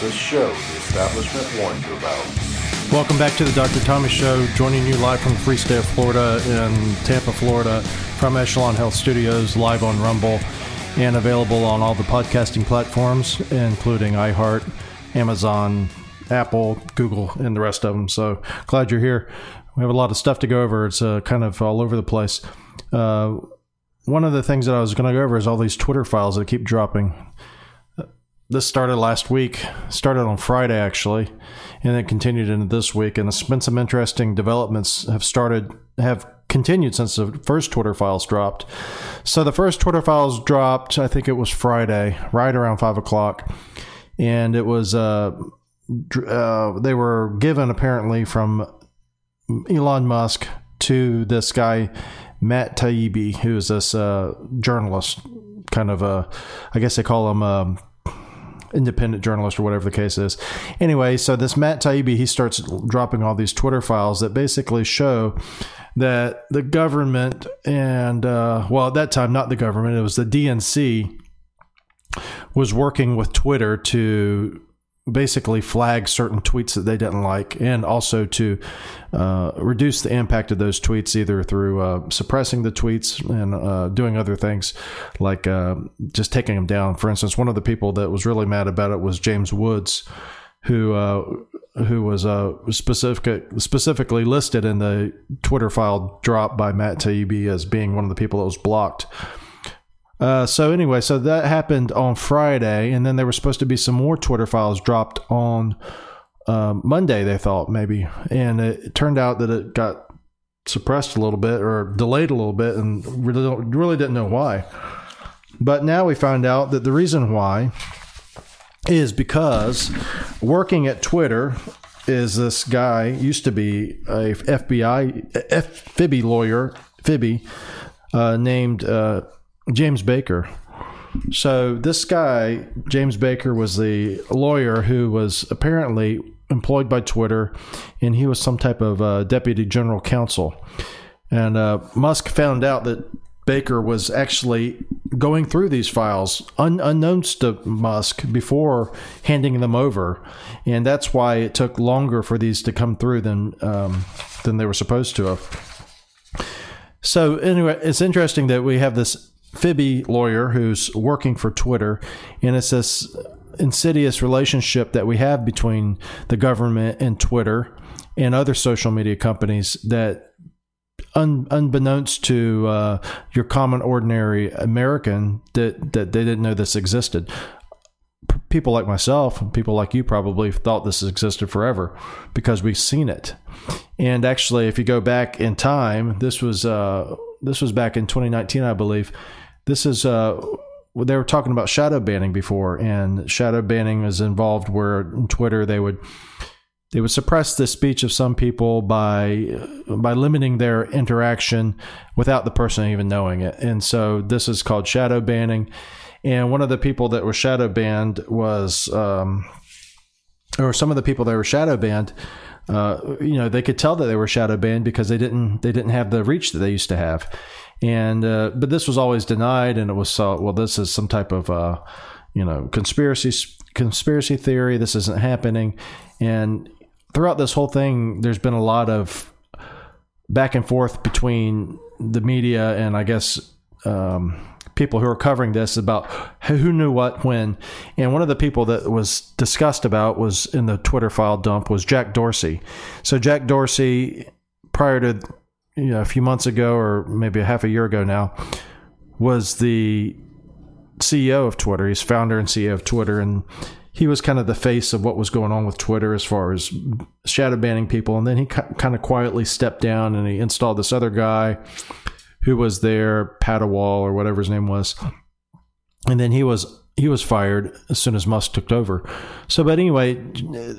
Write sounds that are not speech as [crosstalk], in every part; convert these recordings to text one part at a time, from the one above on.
this show the establishment warned you about. Welcome back to the Dr. Thomas Show, joining you live from the free state of Florida in Tampa, Florida, from Echelon Health Studios, live on Rumble, and available on all the podcasting platforms, including iHeart, Amazon, Apple, Google, and the rest of them. So glad you're here. We have a lot of stuff to go over. It's uh, kind of all over the place. Uh, one of the things that I was going to go over is all these Twitter files that keep dropping. This started last week, started on Friday actually, and then continued into this week. And there's been some interesting developments have started, have continued since the first Twitter files dropped. So the first Twitter files dropped, I think it was Friday, right around five o'clock, and it was uh, uh, they were given apparently from Elon Musk to this guy Matt Taibbi, who is this uh, journalist, kind of a, I guess they call him. a independent journalist or whatever the case is. Anyway, so this Matt Taibbi, he starts dropping all these Twitter files that basically show that the government and uh, well, at that time, not the government, it was the DNC was working with Twitter to basically flag certain tweets that they didn't like and also to uh, reduce the impact of those tweets either through uh, suppressing the tweets and uh, doing other things like uh, just taking them down. For instance one of the people that was really mad about it was james woods who uh, who was uh, specific, specifically listed in the Twitter file drop by Matt Taibbi as being one of the people that was blocked uh, so anyway, so that happened on Friday, and then there were supposed to be some more Twitter files dropped on uh, Monday. They thought maybe, and it turned out that it got suppressed a little bit or delayed a little bit, and really, really didn't know why. But now we find out that the reason why is because working at Twitter is this guy used to be a FBI F, lawyer, Fibby, uh, named. James Baker. So this guy, James Baker, was the lawyer who was apparently employed by Twitter, and he was some type of uh, deputy general counsel. And uh, Musk found out that Baker was actually going through these files un- unknowns to Musk before handing them over, and that's why it took longer for these to come through than um, than they were supposed to have. So anyway, it's interesting that we have this Fibby lawyer who's working for Twitter, and it's this insidious relationship that we have between the government and Twitter and other social media companies that un, unbeknownst to uh, your common ordinary American that, that they didn't know this existed. P- people like myself, people like you probably thought this existed forever because we've seen it. And actually, if you go back in time, this was uh, this was back in 2019, I believe this is uh, they were talking about shadow banning before, and shadow banning is involved where in Twitter they would they would suppress the speech of some people by by limiting their interaction without the person even knowing it. And so this is called shadow banning. And one of the people that were shadow banned was, um, or some of the people that were shadow banned, uh, you know, they could tell that they were shadow banned because they didn't they didn't have the reach that they used to have and uh, but this was always denied, and it was uh, well, this is some type of uh, you know conspiracy conspiracy theory. This isn't happening, and throughout this whole thing, there's been a lot of back and forth between the media and I guess um, people who are covering this about who knew what when. And one of the people that was discussed about was in the Twitter file dump was Jack Dorsey. So Jack Dorsey, prior to you know, a few months ago or maybe a half a year ago now was the CEO of Twitter. He's founder and CEO of Twitter, and he was kind of the face of what was going on with Twitter as far as shadow banning people. And then he kind of quietly stepped down and he installed this other guy who was there, Padawal or whatever his name was. And then he was he was fired as soon as Musk took over. So, but anyway,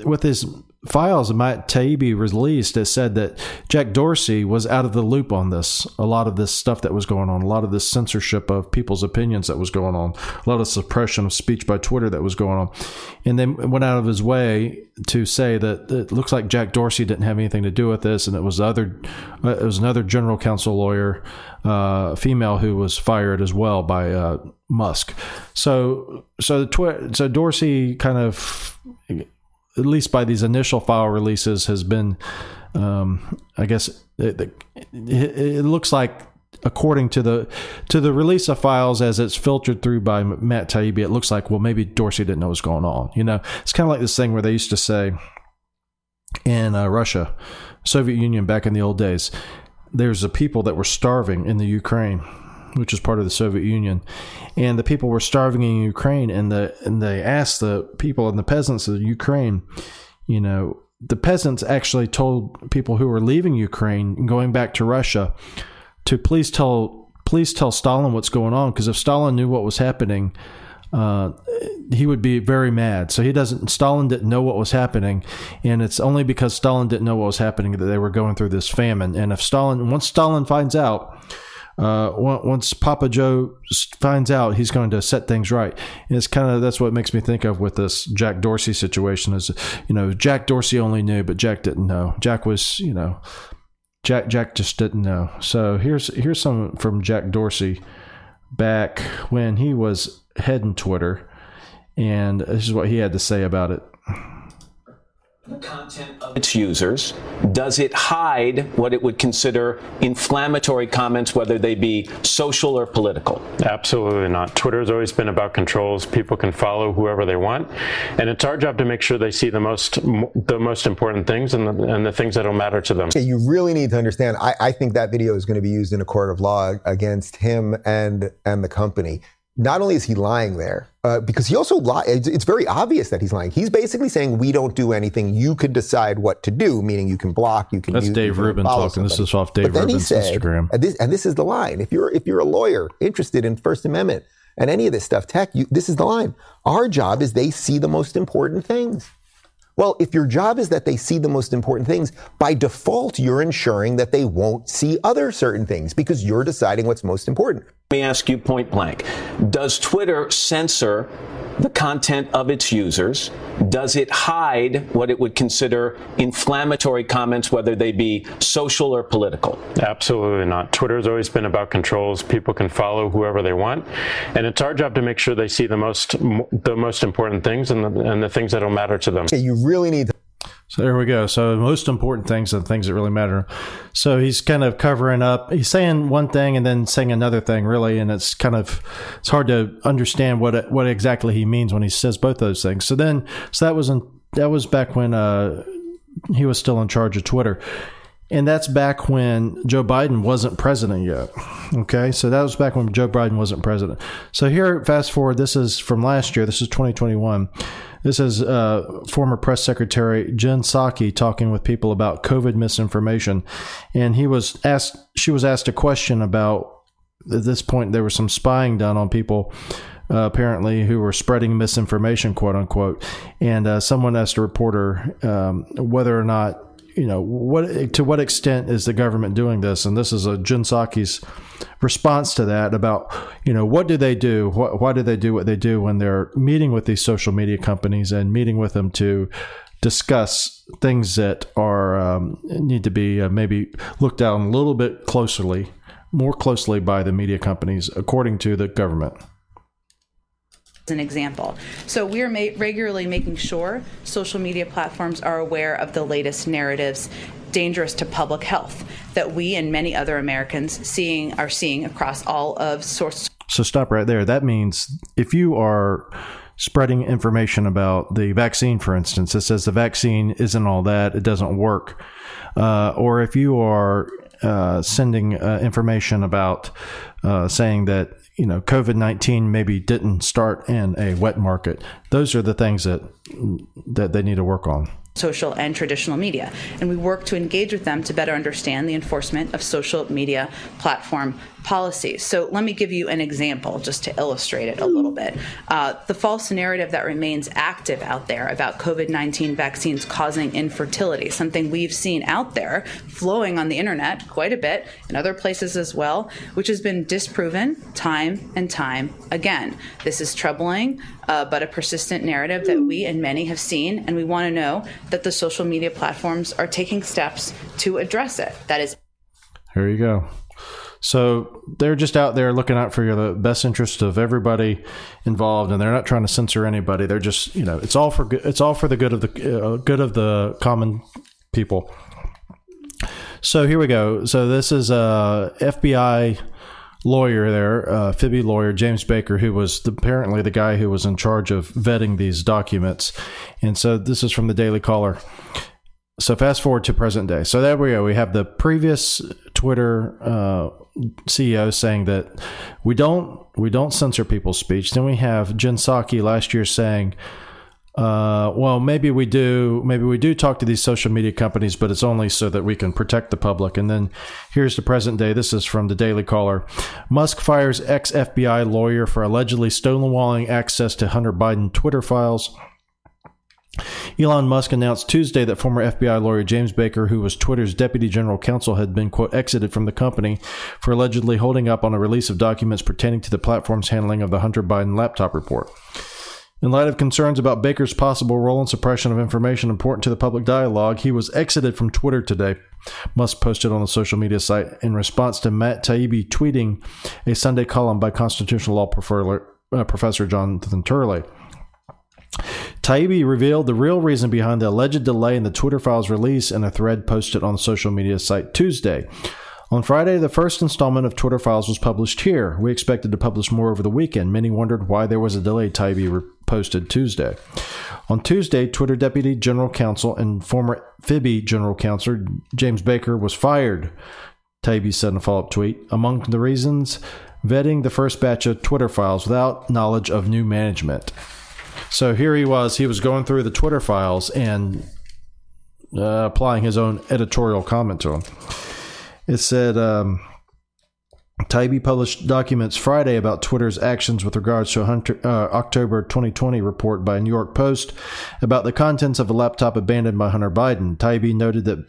with his files that Matt Taibbi released that said that Jack Dorsey was out of the loop on this. A lot of this stuff that was going on, a lot of this censorship of people's opinions that was going on, a lot of suppression of speech by Twitter that was going on, and then went out of his way to say that it looks like Jack Dorsey didn't have anything to do with this, and it was other, uh, it was another general counsel lawyer, uh, female who was fired as well by uh, Musk. So, so the twi- so Dorsey kind of at least by these initial file releases, has been, um, I guess, it, it, looks like according to the to the release of files as it's filtered through by Matt Taibbi, it looks like well maybe Dorsey didn't know what's going on. You know, it's kind of like this thing where they used to say in uh, Russia, Soviet Union back in the old days, there's a people that were starving in the Ukraine which is part of the Soviet Union, and the people were starving in Ukraine, and the and they asked the people and the peasants of Ukraine, you know, the peasants actually told people who were leaving Ukraine going back to Russia to please tell please tell Stalin what's going on because if Stalin knew what was happening. Uh, he would be very mad. So he doesn't. Stalin didn't know what was happening, and it's only because Stalin didn't know what was happening that they were going through this famine. And if Stalin, once Stalin finds out, uh, once Papa Joe finds out, he's going to set things right. And it's kind of that's what makes me think of with this Jack Dorsey situation. Is you know Jack Dorsey only knew, but Jack didn't know. Jack was you know Jack Jack just didn't know. So here's here's some from Jack Dorsey back when he was heading Twitter, and this is what he had to say about it the content of its users? Does it hide what it would consider inflammatory comments, whether they be social or political? Absolutely not. Twitter has always been about controls. People can follow whoever they want, and it's our job to make sure they see the most the most important things and the, and the things that'll matter to them. Okay, you really need to understand. I, I think that video is going to be used in a court of law against him and and the company not only is he lying there, uh, because he also lied. It's, it's, very obvious that he's lying. He's basically saying we don't do anything. You can decide what to do, meaning you can block, you can. That's use, Dave Rubin talking. Somebody. This is off Dave Rubin's said, Instagram. And this, and this, is the line. If you're if you're a lawyer interested in First Amendment and any of this stuff, tech, you, this is the line. Our job is they see the most important things. Well, if your job is that they see the most important things, by default, you're ensuring that they won't see other certain things because you're deciding what's most important. Let me ask you point blank. Does Twitter censor the content of its users? Does it hide what it would consider inflammatory comments, whether they be social or political? Absolutely not. Twitter has always been about controls. People can follow whoever they want, and it's our job to make sure they see the most the most important things and the, and the things that'll matter to them. Okay, you really need to so there we go. So most important things and things that really matter. So he's kind of covering up. He's saying one thing and then saying another thing, really, and it's kind of it's hard to understand what what exactly he means when he says both those things. So then, so that was in, that was back when uh, he was still in charge of Twitter. And that's back when Joe Biden wasn't president yet. Okay. So that was back when Joe Biden wasn't president. So here, fast forward, this is from last year. This is 2021. This is uh, former press secretary Jen Psaki talking with people about COVID misinformation, and he was asked. She was asked a question about. At this point, there was some spying done on people. Uh, apparently, who were spreading misinformation, quote unquote. And uh, someone asked a reporter um, whether or not you know what to what extent is the government doing this? And this is a Jen Psaki's response to that about you know what do they do? What, why do they do what they do when they're meeting with these social media companies and meeting with them to discuss things that are um, need to be uh, maybe looked at a little bit closely more closely by the media companies according to the government an example. So we are ma- regularly making sure social media platforms are aware of the latest narratives dangerous to public health that we and many other Americans seeing are seeing across all of sources. So stop right there. That means if you are spreading information about the vaccine, for instance, that says the vaccine isn't all that, it doesn't work, uh, or if you are uh, sending uh, information about uh, saying that you know COVID nineteen maybe didn't start in a wet market. Those are the things that that they need to work on. social and traditional media. And we work to engage with them to better understand the enforcement of social media platform policies. So let me give you an example just to illustrate it a little bit. Uh, the false narrative that remains active out there about COVID 19 vaccines causing infertility, something we've seen out there flowing on the internet quite a bit, in other places as well, which has been disproven time and time again. This is troubling, uh, but a persistent narrative that we and many have seen, and we want to know that the social media platforms are taking steps to address it. That is. There you go. So they're just out there looking out for the best interest of everybody involved, and they're not trying to censor anybody. They're just, you know, it's all for. It's all for the good of the uh, good of the common people. So here we go. So this is a FBI lawyer there, uh, Phoebe lawyer James Baker, who was the, apparently the guy who was in charge of vetting these documents. And so this is from the Daily Caller. So fast forward to present day. So there we go. We have the previous Twitter uh, CEO saying that we don't we don't censor people's speech. Then we have Jen Psaki last year saying uh, well, maybe we do. Maybe we do talk to these social media companies, but it's only so that we can protect the public. And then here's the present day. This is from the Daily Caller. Musk fires ex FBI lawyer for allegedly stonewalling access to Hunter Biden Twitter files. Elon Musk announced Tuesday that former FBI lawyer James Baker, who was Twitter's deputy general counsel, had been, quote, exited from the company for allegedly holding up on a release of documents pertaining to the platform's handling of the Hunter Biden laptop report. In light of concerns about Baker's possible role in suppression of information important to the public dialogue, he was exited from Twitter today. Musk posted on the social media site in response to Matt Taibbi tweeting a Sunday column by constitutional law professor, uh, professor Jonathan Turley. Taibbi revealed the real reason behind the alleged delay in the Twitter files release in a thread posted on social media site Tuesday. On Friday, the first installment of Twitter Files was published here. We expected to publish more over the weekend. Many wondered why there was a delay, Taibbi posted Tuesday. On Tuesday, Twitter Deputy General Counsel and former Phoebe General Counsel James Baker was fired, Taibbi said in a follow up tweet. Among the reasons, vetting the first batch of Twitter files without knowledge of new management. So here he was, he was going through the Twitter files and uh, applying his own editorial comment to them. It said um, Taibbi published documents Friday about Twitter's actions with regards to a Hunter, uh, October 2020 report by New York Post about the contents of a laptop abandoned by Hunter Biden. Taibbi noted that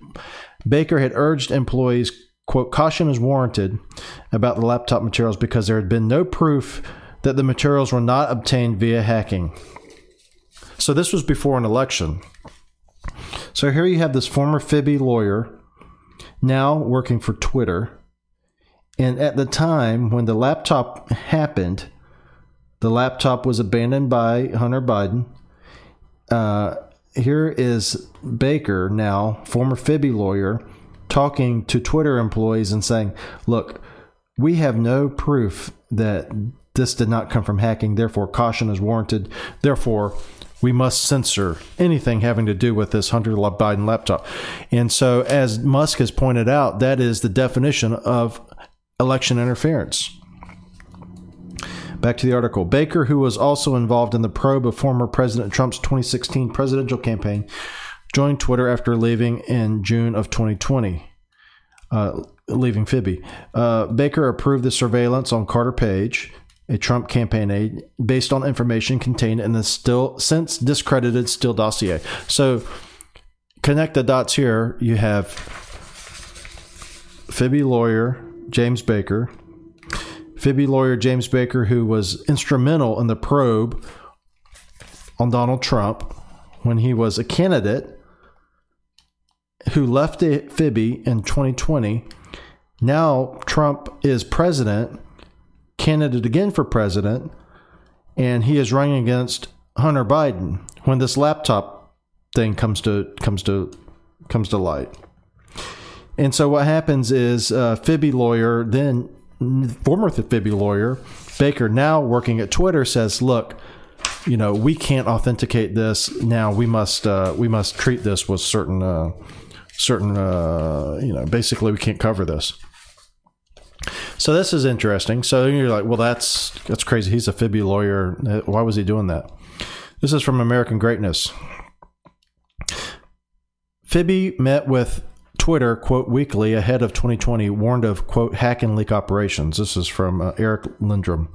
Baker had urged employees, quote, caution is warranted about the laptop materials because there had been no proof that the materials were not obtained via hacking. So this was before an election. So here you have this former Phoebe lawyer now working for Twitter. And at the time when the laptop happened, the laptop was abandoned by Hunter Biden. Uh, here is Baker, now former Phoebe lawyer, talking to Twitter employees and saying, Look, we have no proof that this did not come from hacking, therefore, caution is warranted. Therefore, we must censor anything having to do with this Hunter Biden laptop. And so, as Musk has pointed out, that is the definition of election interference. Back to the article. Baker, who was also involved in the probe of former President Trump's 2016 presidential campaign, joined Twitter after leaving in June of 2020. Uh, leaving Phoebe. Uh, Baker approved the surveillance on Carter Page, a Trump campaign aide, based on information contained in the still since discredited Steele dossier. So connect the dots here. You have Phoebe lawyer James Baker, Phoebe lawyer James Baker, who was instrumental in the probe on Donald Trump when he was a candidate, who left Phoebe in 2020. Now Trump is president candidate again for president, and he is running against Hunter Biden when this laptop thing comes to comes to comes to light. And so what happens is uh, Phoebe lawyer, then former Phoebe lawyer Baker, now working at Twitter, says, "Look, you know we can't authenticate this. Now we must uh, we must treat this with certain uh, certain uh, you know basically we can't cover this." So this is interesting. So you're like, well, that's that's crazy. He's a fibby lawyer. Why was he doing that? This is from American Greatness. Fibby met with Twitter, quote, weekly ahead of 2020, warned of, quote, hack and leak operations. This is from uh, Eric Lendrum.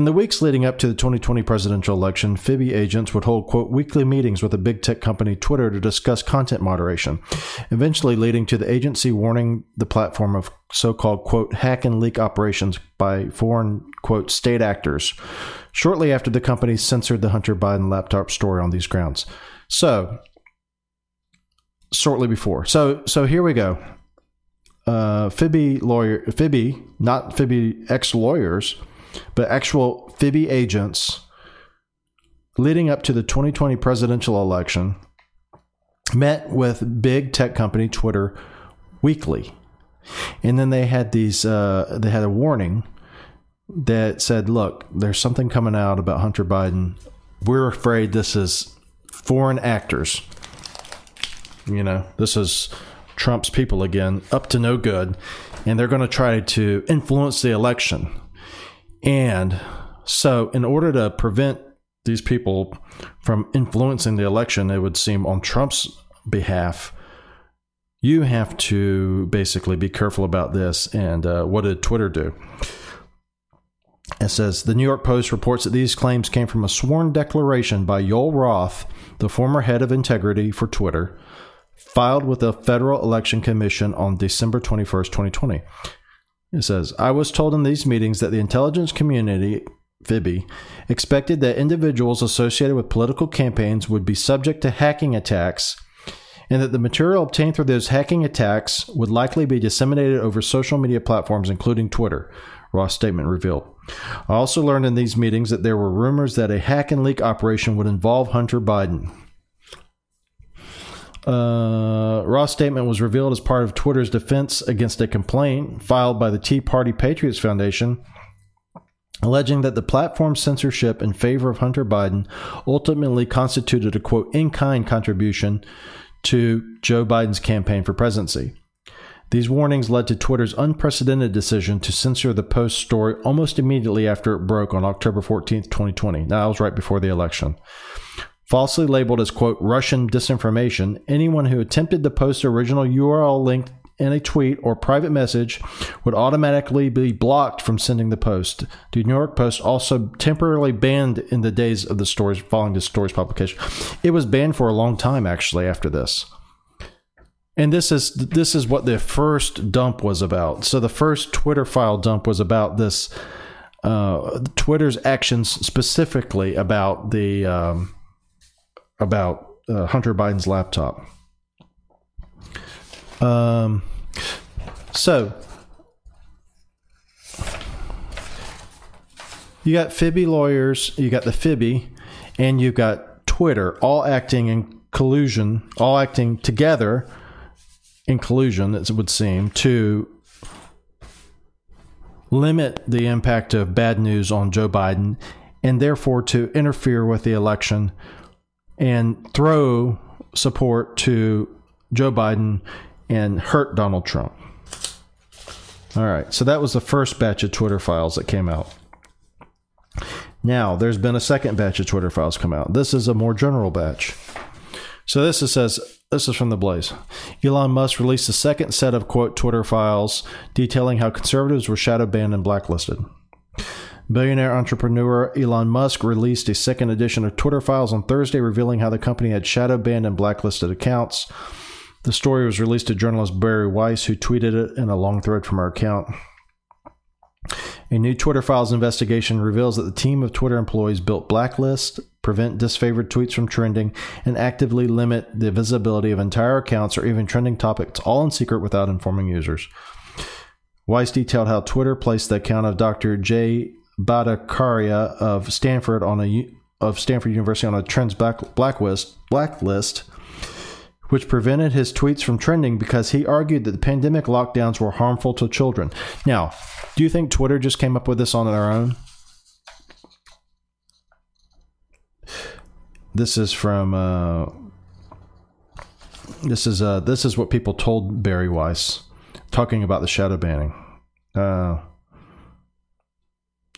In the weeks leading up to the 2020 presidential election, Fibby agents would hold, quote, weekly meetings with the big tech company Twitter to discuss content moderation, eventually leading to the agency warning the platform of so called, quote, hack and leak operations by foreign, quote, state actors, shortly after the company censored the Hunter Biden laptop story on these grounds. So, shortly before. So, so here we go. Uh, Fibby lawyer, Fibby, not Fibby ex lawyers but actual Fibby agents leading up to the 2020 presidential election met with big tech company Twitter weekly. And then they had these, uh, they had a warning that said, look, there's something coming out about Hunter Biden. We're afraid this is foreign actors. You know, this is Trump's people again, up to no good. And they're going to try to influence the election. And so, in order to prevent these people from influencing the election, it would seem on Trump's behalf, you have to basically be careful about this. And uh, what did Twitter do? It says the New York Post reports that these claims came from a sworn declaration by Joel Roth, the former head of integrity for Twitter, filed with the Federal Election Commission on December 21st, 2020. It says, I was told in these meetings that the intelligence community, Fibby, expected that individuals associated with political campaigns would be subject to hacking attacks and that the material obtained through those hacking attacks would likely be disseminated over social media platforms, including Twitter, Ross' statement revealed. I also learned in these meetings that there were rumors that a hack and leak operation would involve Hunter Biden. Uh, statement was revealed as part of Twitter's defense against a complaint filed by the Tea Party Patriots Foundation, alleging that the platform's censorship in favor of Hunter Biden ultimately constituted a quote in kind contribution to Joe Biden's campaign for presidency. These warnings led to Twitter's unprecedented decision to censor the Post story almost immediately after it broke on October 14th, 2020. Now, that was right before the election. Falsely labeled as, quote, Russian disinformation, anyone who attempted to post the original URL link in a tweet or private message would automatically be blocked from sending the post. The New York Post also temporarily banned in the days of the stories following the story's publication. It was banned for a long time actually after this. And this is this is what the first dump was about. So the first Twitter file dump was about this uh, Twitter's actions specifically about the um, about uh, Hunter Biden's laptop. Um, so you got Fibby lawyers, you got the Fibby, and you've got Twitter, all acting in collusion, all acting together in collusion, as it would seem, to limit the impact of bad news on Joe Biden and therefore to interfere with the election and throw support to Joe Biden and hurt Donald Trump. All right, so that was the first batch of Twitter files that came out. Now, there's been a second batch of Twitter files come out. This is a more general batch. So this is, says this is from the Blaze. Elon Musk released a second set of quote Twitter files detailing how conservatives were shadow banned and blacklisted. Billionaire entrepreneur Elon Musk released a second edition of Twitter Files on Thursday, revealing how the company had shadow banned and blacklisted accounts. The story was released to journalist Bari Weiss, who tweeted it in a long thread from her account. A new Twitter Files investigation reveals that the team of Twitter employees built blacklists, prevent disfavored tweets from trending, and actively limit the visibility of entire accounts or even trending topics, all in secret without informing users. Weiss detailed how Twitter placed the account of Dr. Jay Bhattacharya of Stanford on a of Stanford University on a trends black, blacklist blacklist, which prevented his tweets from trending because he argued that the pandemic lockdowns were harmful to children. Now, do you think Twitter just came up with this on their own? This is from uh, this is uh, this is what people told Bari Weiss talking about the shadow banning. Uh,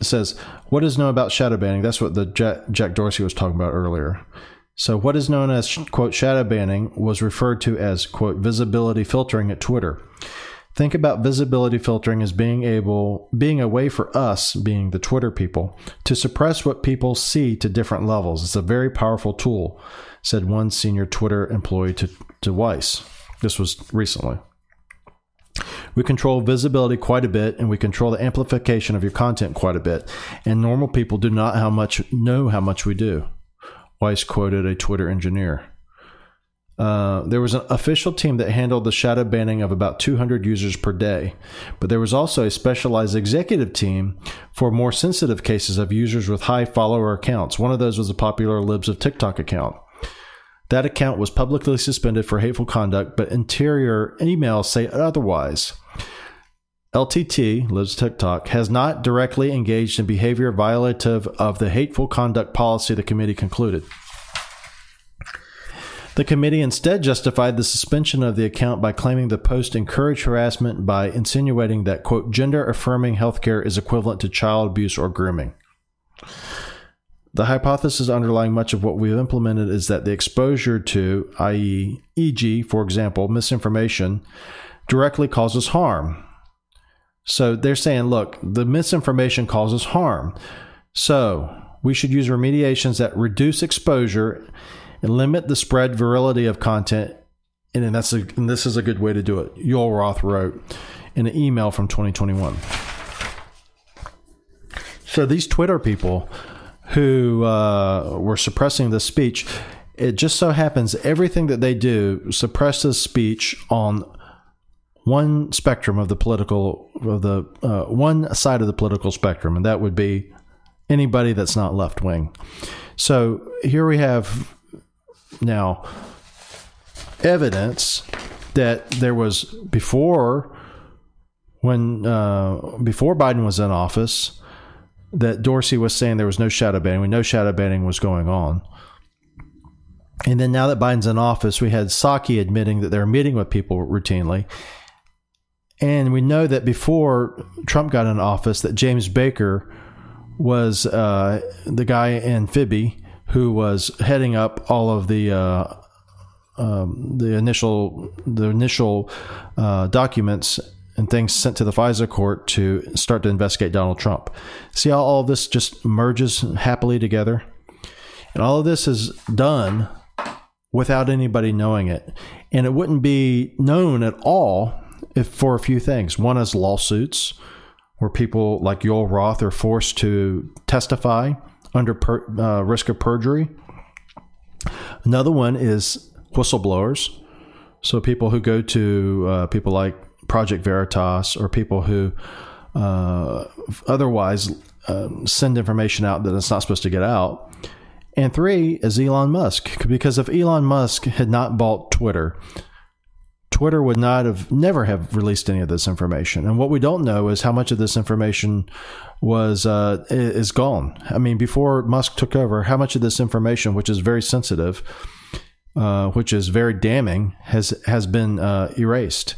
it says, What is known about shadow banning? That's what the Jack, Jack Dorsey was talking about earlier. So, what is known as, quote, shadow banning was referred to as, quote, visibility filtering at Twitter. Think about visibility filtering as being able, being a way for us, being the Twitter people, to suppress what people see to different levels. It's a very powerful tool, said one senior Twitter employee to, to Vice. This was recently. We control visibility quite a bit and we control the amplification of your content quite a bit. And normal people do not how much know how much we do. Weiss quoted a Twitter engineer. Uh, there was an official team that handled the shadow banning of about 200 users per day, but there was also a specialized executive team for more sensitive cases of users with high follower accounts. One of those was a popular Libs of TikTok account. That account was publicly suspended for hateful conduct, but interior emails say otherwise. LTT, Libs TikTok, has not directly engaged in behavior violative of the hateful conduct policy, the committee concluded. The committee instead justified the suspension of the account by claiming the post encouraged harassment by insinuating that, quote, gender affirming healthcare is equivalent to child abuse or grooming. The hypothesis underlying much of what we've implemented is that the exposure to, i.e., e.g., for example, misinformation, directly causes harm. So they're saying, look, the misinformation causes harm. So we should use remediations that reduce exposure and limit the spread virality of content. And that's a, and this is a good way to do it. Yoel Roth wrote in an email from 2021. So these Twitter people who uh, were suppressing the speech, it just so happens everything that they do suppresses speech on one spectrum of the political of the uh, one side of the political spectrum, and that would be anybody that's not left wing. So here we have now evidence that there was before when uh, before Biden was in office that Dorsey was saying there was no shadow banning. We know shadow banning was going on. And then now that Biden's in office, we had Psaki admitting that they're meeting with people routinely. And we know that before Trump got in office, that James Baker was uh, the guy in Phoebe who was heading up all of the uh, um, the initial the initial uh, documents and things sent to the FISA court to start to investigate Donald Trump. See how all this just merges happily together, and all of this is done without anybody knowing it, and it wouldn't be known at all if for a few things. One is lawsuits, where people like Joel Roth are forced to testify under per, uh, risk of perjury. Another one is whistleblowers. So people who go to uh, people like Project Veritas or people who uh, otherwise um, send information out that it's not supposed to get out. And three is Elon Musk, because if Elon Musk had not bought Twitter, Twitter would not have never have released any of this information. And what we don't know is how much of this information was uh, is gone. I mean, before Musk took over, how much of this information, which is very sensitive, uh, which is very damning, has has been uh, erased.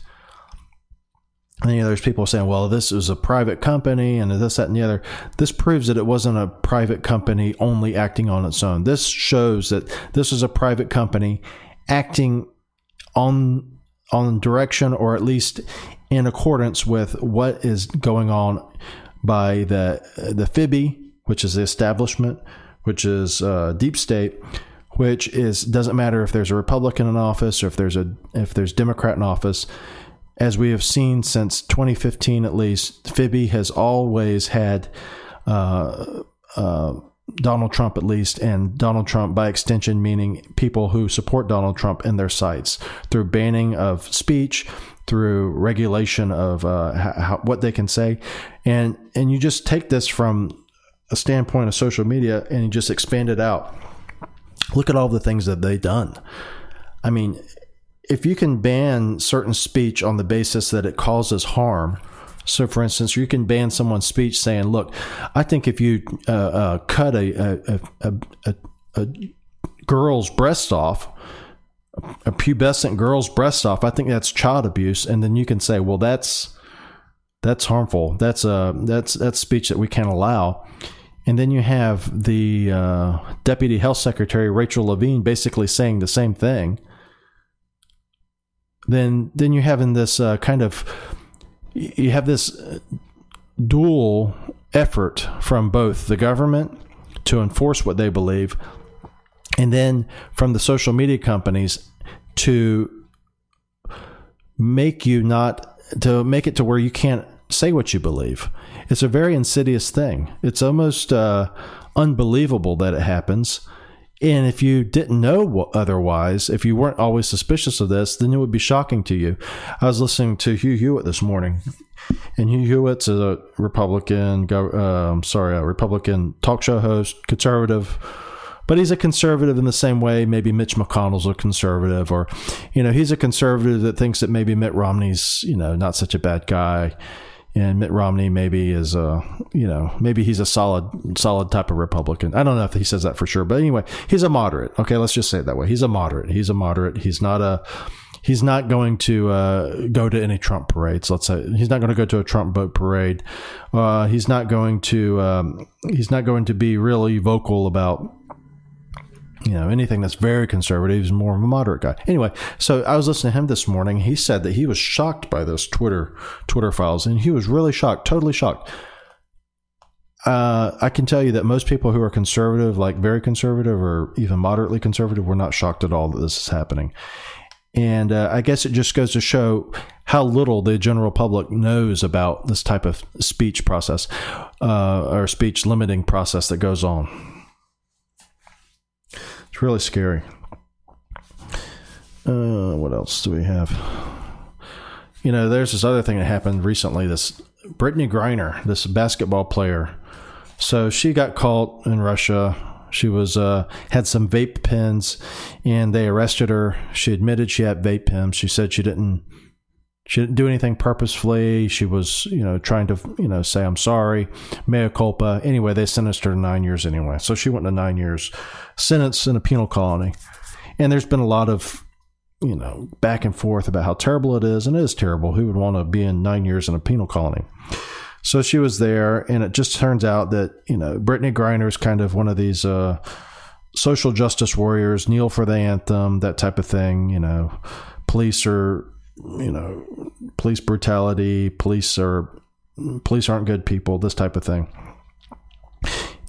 And you know, there's people saying, "Well, this is a private company, and this, that, and the other." This proves that it wasn't a private company only acting on its own. This shows that this is a private company acting on on direction or at least in accordance with what is going on by the the FIBI, which is the establishment, which is uh, deep state, which is doesn't matter if there's a Republican in office or if there's a if there's Democrat in office. As we have seen since 2015, at least, FIBI has always had uh, uh, Donald Trump, at least, and Donald Trump by extension, meaning people who support Donald Trump in their sights through banning of speech, through regulation of uh, how, what they can say, and and you just take this from a standpoint of social media and you just expand it out. Look at all the things that they've done. I mean, if you can ban certain speech on the basis that it causes harm so, for instance, you can ban someone's speech saying, "Look, I think if you uh, uh, cut a, a, a, a, girl's breast off, a pubescent girl's breast off, I think that's child abuse," and then you can say, "Well, that's that's harmful. That's uh that's that's speech that we can't allow." and then you have the uh, deputy health secretary Rachel Levine basically saying the same thing, then then you're having this uh, kind of you have this dual effort from both the government to enforce what they believe, and then from the social media companies to make you not to make it to where you can't say what you believe. It's a very insidious thing. It's almost uh, unbelievable that it happens. And if you didn't know otherwise, if you weren't always suspicious of this, then it would be shocking to you. I was listening to Hugh Hewitt this morning, and Hugh Hewitt's a Republican, uh, sorry, a Republican talk show host, conservative, but he's a conservative in the same way maybe Mitch McConnell's a conservative, or you know, he's a conservative that thinks that maybe Mitt Romney's you know not such a bad guy and Mitt Romney maybe is a you know maybe he's a solid solid type of Republican. I don't know if he says that for sure, but anyway, he's a moderate. Okay, let's just say it that way. He's a moderate. He's a moderate. He's not a he's not going to uh, go to any Trump parades. Let's say he's not going to go to a Trump boat parade. Uh, he's not going to um, he's not going to be really vocal about you know anything that's very conservative is more of a moderate guy anyway so i was listening to him this morning he said that he was shocked by this twitter twitter files and he was really shocked totally shocked uh, I can tell you that most people who are conservative, like very conservative or even moderately conservative, were not shocked at all that this is happening. And uh, I guess it just goes to show how little the general public knows about this type of speech process uh, or speech limiting process that goes on. It's really scary. Uh, what else do we have? You know, there's this other thing that happened recently. This Brittney Griner, this basketball player. So she got caught in Russia. She was uh, had some vape pens, and they arrested her. She admitted she had vape pens. She said she didn't she didn't do anything purposefully. She was, you know, trying to, you know, say I'm sorry, mea culpa. Anyway, they sentenced her to nine years anyway. So she went to nine years sentence in a penal colony. And there's been a lot of, you know, back and forth about how terrible it is, and it is terrible. Who would want to be in nine years in a penal colony? So she was there, and it just turns out that you know Brittney Griner is kind of one of these uh, social justice warriors, kneel for the anthem, that type of thing. You know, police are you know, police brutality, police are police aren't good people, this type of thing.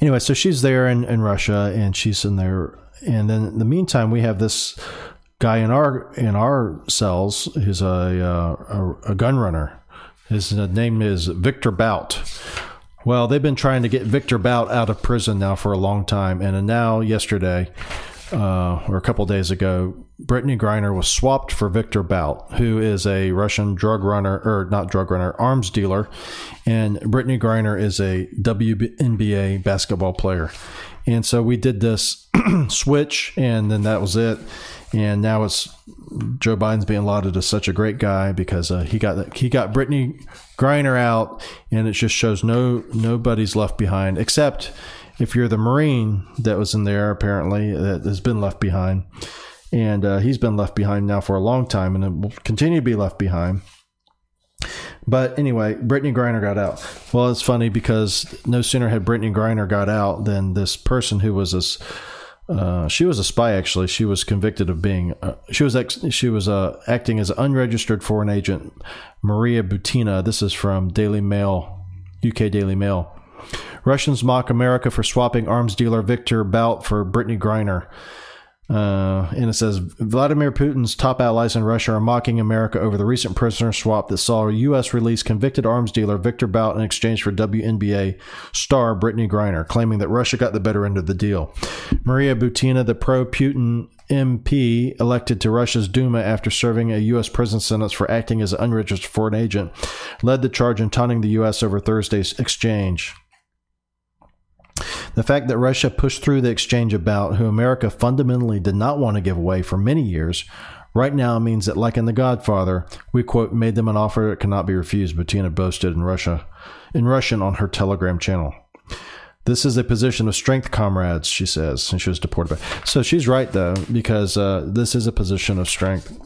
Anyway, so she's there in, in Russia and she's in there and then in the meantime we have this guy in our in our cells who's a uh, a, a gun runner. His name is Victor Bout. Well, they've been trying to get Victor Bout out of prison now for a long time, and now yesterday, uh, or a couple days ago, Brittney Griner was swapped for Victor Bout, who is a Russian drug runner, or not drug runner, arms dealer. And Brittney Griner is a WNBA basketball player. And so we did this [clears throat] switch, and then that was it. And now it's Joe Biden's being lauded as such a great guy because uh, he got he got Brittney Griner out, and it just shows no nobody's left behind except if you're the Marine that was in there, apparently, that has been left behind. And uh, he's been left behind now for a long time and it will continue to be left behind. But anyway, Brittney Griner got out. Well, it's funny because no sooner had Brittney Griner got out than this person who was this. Uh, she was a spy. Actually, she was convicted of being. Uh, she was ex, she was uh, acting as an unregistered foreign agent. Maria Butina. This is from Daily Mail, UK Daily Mail. Russians mock America for swapping arms dealer Victor Bout for Brittney Griner. Uh, and it says Vladimir Putin's top allies in Russia are mocking America over the recent prisoner swap that saw U.S. release convicted arms dealer Victor Bout in exchange for WNBA star Brittney Griner, claiming that Russia got the better end of the deal. Maria Butina, the pro Putin MP elected to Russia's Duma after serving a U.S. prison sentence for acting as an unregistered foreign agent, led the charge in taunting the U.S. over Thursday's exchange. The fact that Russia pushed through the exchange about who America fundamentally did not want to give away for many years right now means that, like in The Godfather, we quote made them an offer that cannot be refused. Butina boasted in Russia, in Russian on her Telegram channel. This is a position of strength, comrades, she says, and she was deported. By So she's right, though, because uh, this is a position of strength.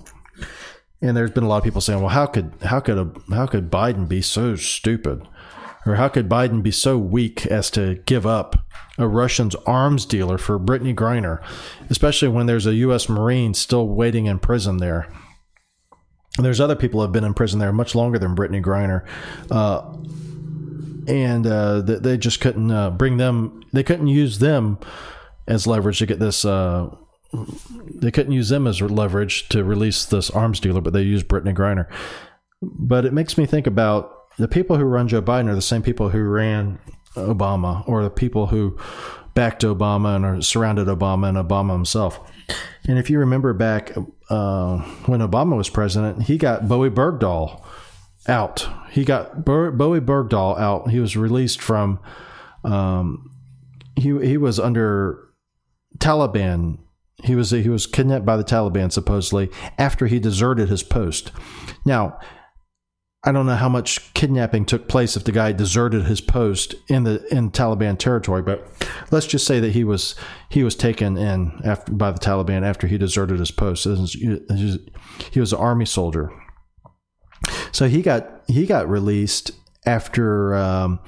And there's been a lot of people saying, "Well, how could how could a, how could Biden be so stupid, or how could Biden be so weak as to give up a Russian's arms dealer for Brittney Griner, especially when there's a U.S. Marine still waiting in prison there. And there's other people who have been in prison there much longer than Brittney Griner. Uh, and uh, they, they, just couldn't uh, bring them, they couldn't use them as leverage to get this. Uh, they couldn't use them as leverage to release this arms dealer, but they used Brittney Griner. But it makes me think about the people who run Joe Biden are the same people who ran Obama or the people who backed Obama and are surrounded Obama and Obama himself. And if you remember back uh, when Obama was president, he got Bowe Bergdahl out. He got Bowe Bergdahl out. He was released from. Um, he he was under Taliban. He was he was kidnapped by the Taliban supposedly after he deserted his post. Now I don't know how much kidnapping took place if the guy deserted his post in the in Taliban territory, but let's just say that he was he was taken in after, by the Taliban after he deserted his post. He was an army soldier, so he got he got released after um,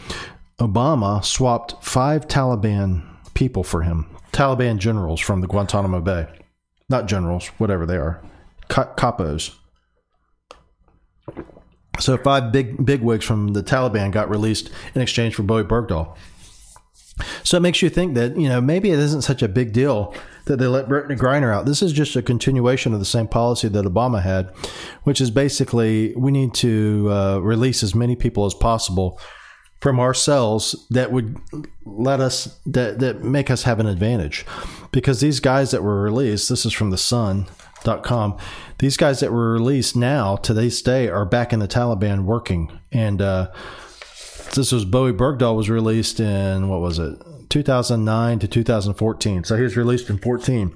Obama swapped five Taliban people for him, Taliban generals from the Guantanamo Bay, not generals, whatever they are, capos. So five big big wigs from the Taliban got released in exchange for Bowe Bergdahl. So it makes you think that you know maybe it isn't such a big deal that they let Brittney Griner out. This is just a continuation of the same policy that Obama had, which is basically we need to uh, release as many people as possible from our cells that would let us that that make us have an advantage, because these guys that were released. This is from the Sun com. These guys that were released now to this day are back in the Taliban working. And uh, this was Bowe Bergdahl was released in what was it, 2009 to 2014. So he was released in 14,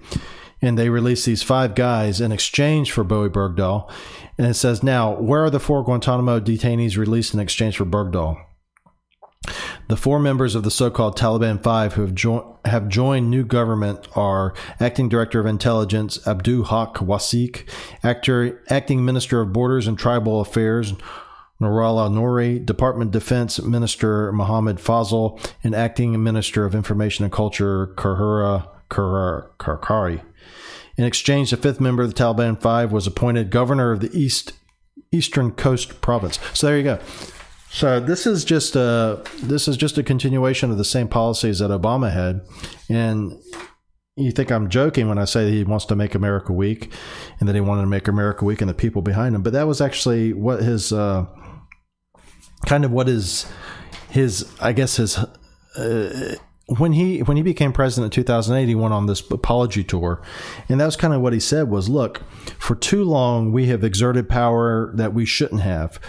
and they released these five guys in exchange for Bowe Bergdahl. And it says now, where are the four Guantanamo detainees released in exchange for Bergdahl? The four members of the so-called Taliban Five who have, jo- have joined new government are Acting Director of Intelligence Abdul Haq Wasik, Actor, Acting Minister of Borders and Tribal Affairs Nurullah Nouri, Department of Defense Minister Mohammed Fazl, and Acting Minister of Information and Culture Kahura Karkari. In exchange, the fifth member of the Taliban Five was appointed governor of the East Eastern Khost Province. So there you go. So this is just a this is just a continuation of the same policies that Obama had, and you think I'm joking when I say he wants to make America weak, and that he wanted to make America weak and the people behind him. But that was actually what his uh, kind of what his his I guess his. Uh, when he when he became president in 2008 he went on this apology tour and that was kind of what he said was look for too long we have exerted power that we shouldn't have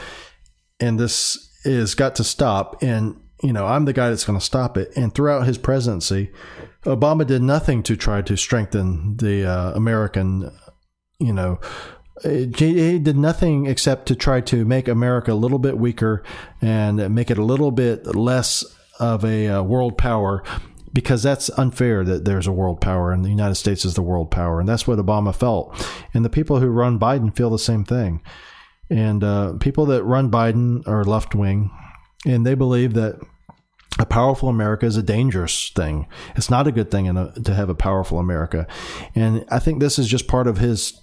and this is got to stop. And, you know, I'm the guy that's going to stop it. And throughout his presidency, Obama did nothing to try to strengthen the uh, American, you know, he did nothing except to try to make America a little bit weaker and make it a little bit less of a uh, world power because that's unfair that there's a world power and the United States is the world power. And that's what Obama felt. And the people who run Biden feel the same thing. And uh, people that run Biden are left wing, and they believe that a powerful America is a dangerous thing. It's not a good thing a, to have a powerful America. And I think this is just part of his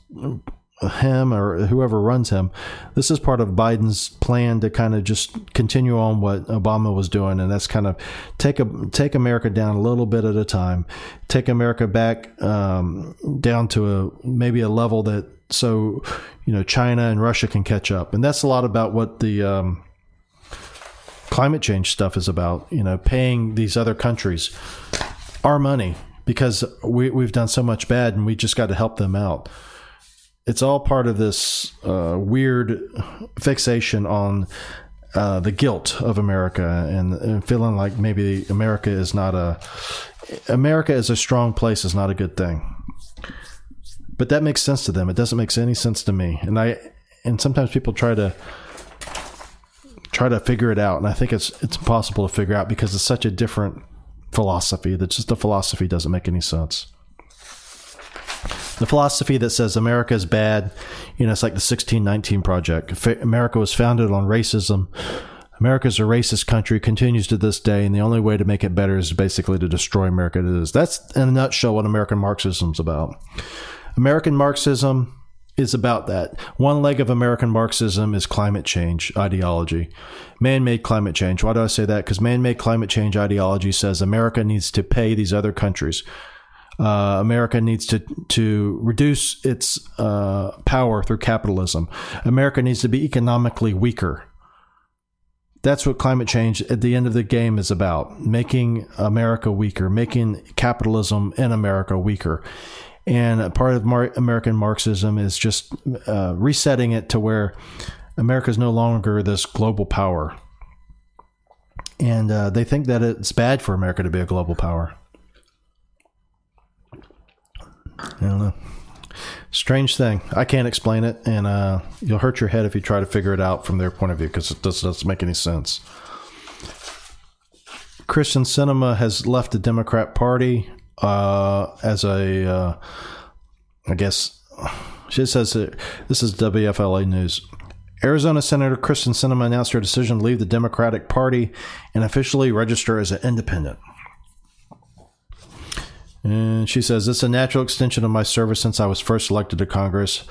him or whoever runs him. This is part of Biden's plan to kind of just continue on what Obama was doing, and that's kind of take a take America down a little bit at a time, take America back um, down to a maybe a level that so you know China and Russia can catch up, and that's a lot about what the um, climate change stuff is about. You know, paying these other countries our money because we, we've done so much bad, and we just got to help them out. It's all part of this uh, weird fixation on uh, the guilt of America and, and, feeling like maybe America is not a America is a strong place is not a good thing but that makes sense to them. It doesn't make any sense to me. And I and sometimes people try to try to figure it out, and I think it's it's impossible to figure out because it's such a different philosophy that just the philosophy doesn't make any sense. The philosophy that says America is bad, you know, it's like the 1619 Project. America was founded on racism, America's a racist country, continues to this day, and the only way to make it better is basically to destroy America. It is. That's in a nutshell what American Marxism is about. American Marxism is about that. One leg of American Marxism is climate change ideology, man made climate change. Why do I say that? Because man made climate change ideology says America needs to pay these other countries. Uh, America needs to to reduce its uh, power through capitalism. America needs to be economically weaker. That's what climate change at the end of the game is about making America weaker, making capitalism in America weaker. And part of Mar- American Marxism is just uh, resetting it to where America is no longer this global power. And uh, they think that it's bad for America to be a global power. I don't know. Strange thing. I can't explain it, and uh, you'll hurt your head if you try to figure it out from their point of view because it does, doesn't make any sense. Kyrsten Sinema has left the Democrat Party uh, as a, uh, I guess, she says uh, this is WFLA News. Arizona Senator Kyrsten Sinema announced her decision to leave the Democratic Party and officially register as an independent. And she says, It's a natural extension of my service since I was first elected to Congress.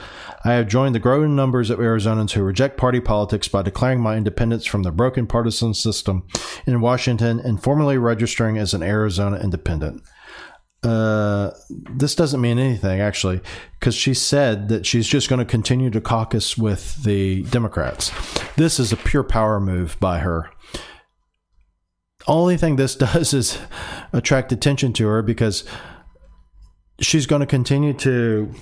I have joined the growing numbers of Arizonans who reject party politics by declaring my independence from the broken partisan system in Washington and formally registering as an Arizona independent. Uh, this doesn't mean anything, actually, because she said that she's just going to continue to caucus with the Democrats. This is a pure power move by her only thing this [laughs] does is attract attention to her because she's going to continue to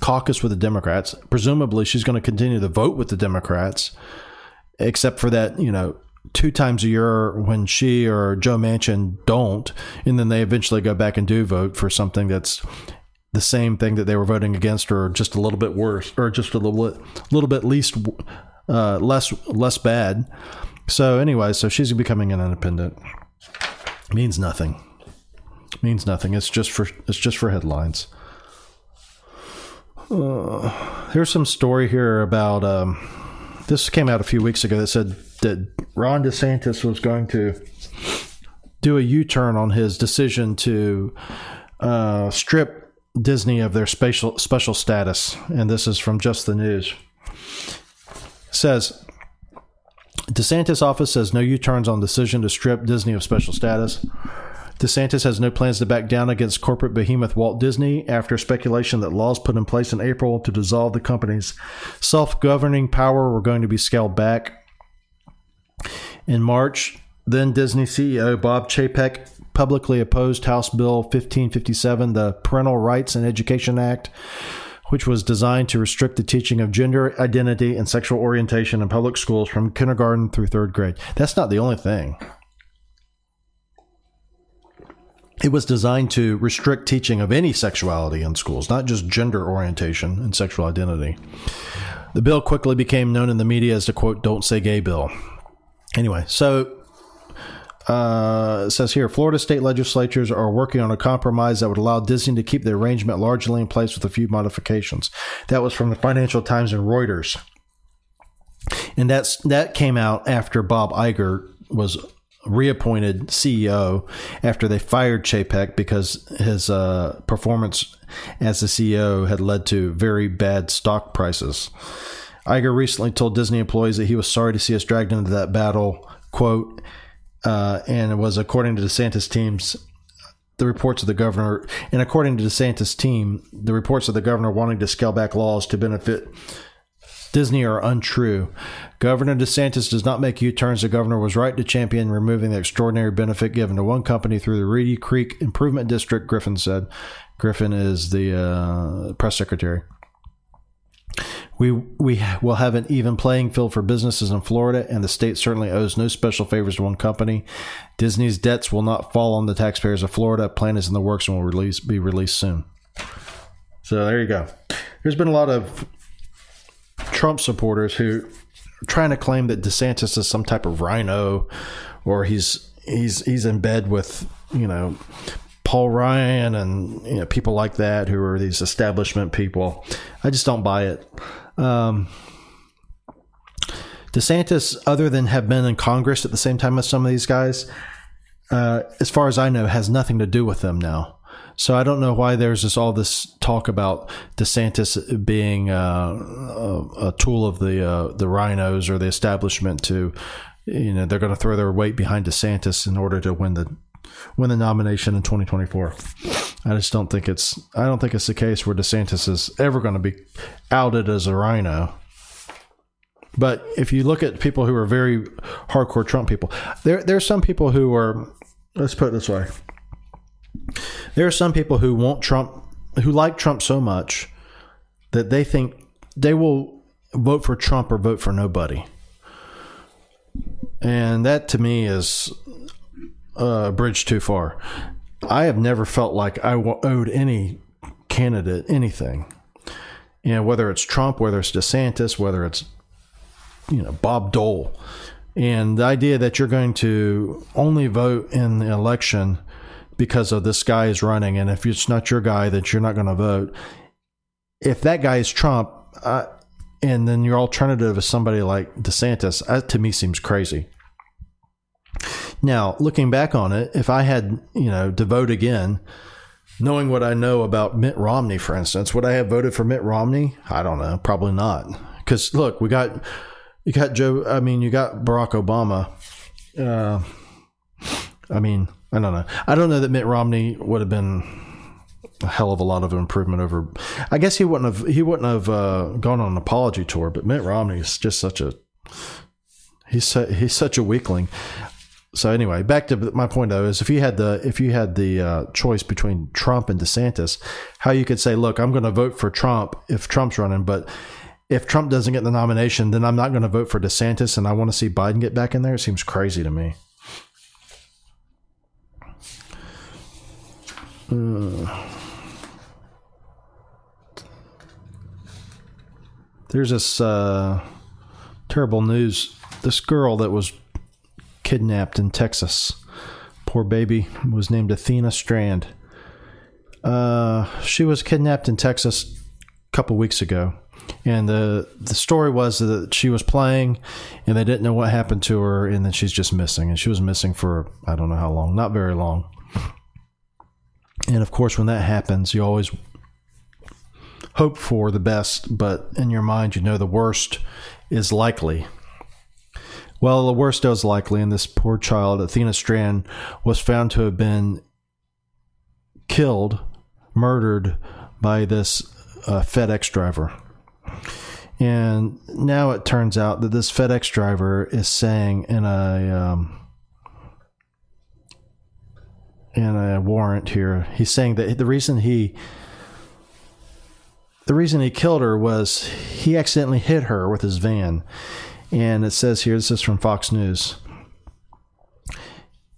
caucus with the Democrats. Presumably, she's going to continue to vote with the Democrats, except for that, you know, two times a year when she or Joe Manchin don't, and then they eventually go back and do vote for something that's the same thing that they were voting against, or just a little bit worse, or just a little bit, little bit least uh, less less bad. So anyway, so she's becoming an independent. Means nothing. Means nothing. It's just for it's just for headlines. Uh, here's some story here about um, this came out a few weeks ago that said that Ron DeSantis was going to do a U-turn on his decision to uh, strip Disney of their special special status, and this is from Just the News. It says DeSantis office says no U-turns on decision to strip Disney of special status. DeSantis has no plans to back down against corporate behemoth Walt Disney after speculation that laws put in place in April to dissolve the company's self governing power were going to be scaled back. In March, then Disney CEO Bob Chapek publicly opposed House Bill 1557, the Parental Rights and Education Act, which was designed to restrict the teaching of gender identity and sexual orientation in public schools from kindergarten through third grade. That's not the only thing. It was designed to restrict teaching of any sexuality in schools, not just gender orientation and sexual identity. The bill quickly became known in the media as the quote, don't say gay bill. Anyway, so uh, it says here Florida state legislatures are working on a compromise that would allow Disney to keep the arrangement largely in place with a few modifications. That was from the Financial Times and Reuters. And that's that came out after Bob Iger was reappointed CEO after they fired Chapek because his uh, performance as the CEO had led to very bad stock prices. Iger recently told Disney employees that he was sorry to see us dragged into that battle. Quote, uh, and it was according to DeSantis teams the reports of the governor and according to DeSantis team the reports of the governor wanting to scale back laws to benefit Disney are untrue. Governor DeSantis does not make U-turns. The governor was right to champion removing the extraordinary benefit given to one company through the Reedy Creek Improvement District. Griffin said. Griffin is the uh, press secretary. We we will have an even playing field for businesses in Florida, and the state certainly owes no special favors to one company. Disney's debts will not fall on the taxpayers of Florida. Plan is in the works and will release be released soon. So there you go. There's been a lot of Trump supporters who are trying to claim that DeSantis is some type of RINO, or he's he's he's in bed with you know Paul Ryan and you know, people like that who are these establishment people. I just don't buy it. Um, DeSantis, other than have been in Congress at the same time as some of these guys, uh, as far as I know, has nothing to do with them now. So I don't know why there's this all this talk about DeSantis being uh, a, a, tool of the uh, the RINOs or the establishment to, you know, they're going to throw their weight behind DeSantis in order to win the win the nomination in 2024. I just don't think it's I don't think it's the case where DeSantis is ever going to be outed as a RINO. But if you look at people who are very hardcore Trump people, there there are some people who are let's put it this way. There are some people who want Trump who like Trump so much that they think they will vote for Trump or vote for nobody. And that to me is a bridge too far. I have never felt like I owed any candidate anything. You know, whether it's Trump, whether it's DeSantis, whether it's you know Bob Dole, and the idea that you're going to only vote in the election because of this guy is running, and if it's not your guy, that you're not going to vote. If that guy is Trump, uh, and then your alternative is somebody like DeSantis, that to me seems crazy. Now, looking back on it, if I had, you know, to vote again, knowing what I know about Mitt Romney, for instance, would I have voted for Mitt Romney? I don't know. Probably not. Because look, we got, you got Joe, I mean, you got Barack Obama. Uh, I mean, I don't know. I don't know that Mitt Romney would have been a hell of a lot of improvement over. I guess he wouldn't have. He wouldn't have uh, gone on an apology tour. But Mitt Romney is just such a. He's he's such a weakling so anyway, back to my point though is if you had the if you had the uh, choice between Trump and DeSantis, how you could say, look, I'm going to vote for Trump if Trump's running, but if Trump doesn't get the nomination, then I'm not going to vote for DeSantis, and I want to see Biden get back in there. It seems crazy to me. Uh, there's this uh, terrible news. This girl that was kidnapped in Texas. Poor baby was named Athena Strand. Uh, she was kidnapped in Texas a couple weeks ago. And the the story was that she was playing, and they didn't know what happened to her, and then she's just missing. And she was missing for I don't know how long, not very long. And of course, when that happens, you always hope for the best, but in your mind, you know the worst is likely. Well, the worst is likely, and this poor child, Athena Strand, was found to have been killed, murdered by this uh, FedEx driver. And now it turns out that this FedEx driver is saying in a um, in a warrant here, he's saying that the reason he the reason he killed her was he accidentally hit her with his van and it says here this is from Fox News.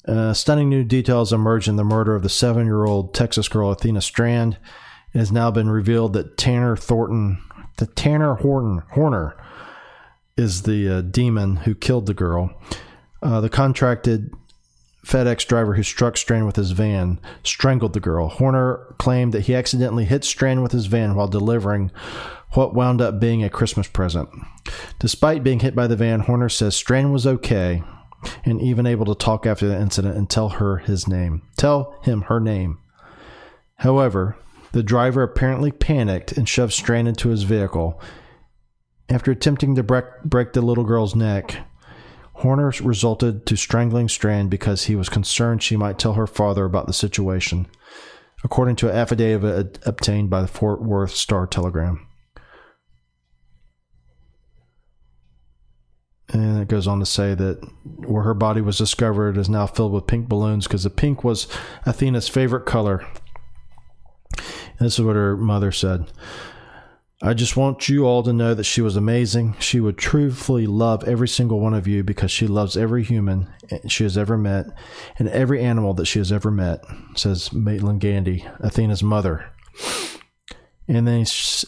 Uh, stunning new details emerge in the murder of the seven year old Texas girl Athena Strand. It has now been revealed that Tanner Thornton, the Tanner Horton, Horner, is the uh, demon who killed the girl. Uh, the contracted FedEx driver who struck Strand with his van strangled the girl. Horner claimed that he accidentally hit Strand with his van while delivering what wound up being a Christmas present. Despite being hit by the van, Horner says Strand was okay and even able to talk after the incident and tell her his name. Tell him her name. However, the driver apparently panicked and shoved Strand into his vehicle. After attempting to break, break the little girl's neck, Horner resulted to strangling Strand because he was concerned she might tell her father about the situation, according to an affidavit obtained by the Fort Worth Star Telegram. And it goes on to say that where her body was discovered is now filled with pink balloons because the pink was Athena's favorite color. And this is what her mother said. I just want you all to know that she was amazing. She would truthfully love every single one of you because she loves every human she has ever met and every animal that she has ever met, says Maitlyn Gandy, Athena's mother. And then,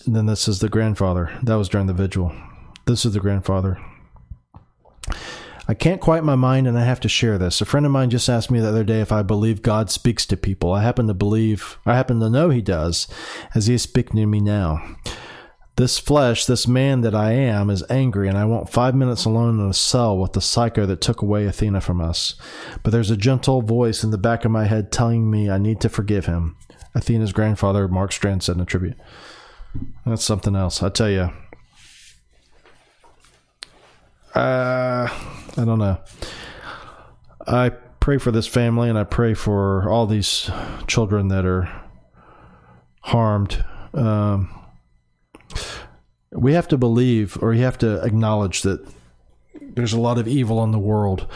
then this is the grandfather. That was during the vigil. This is the grandfather. I can't quiet my mind and I have to share this. A friend of mine just asked me the other day if I believe God speaks to people. I happen to believe, I happen to know he does, as he is speaking to me now. This flesh, this man that I am, is angry, and I want five minutes alone in a cell with the psycho that took away Athena from us. But there's a gentle voice in the back of my head telling me I need to forgive him. Athena's grandfather, Mark Strand, said in a tribute. That's something else. I tell you. Uh, I don't know. I pray for this family and I pray for all these children that are harmed. Um, we have to believe or you have to acknowledge that there's a lot of evil in the world.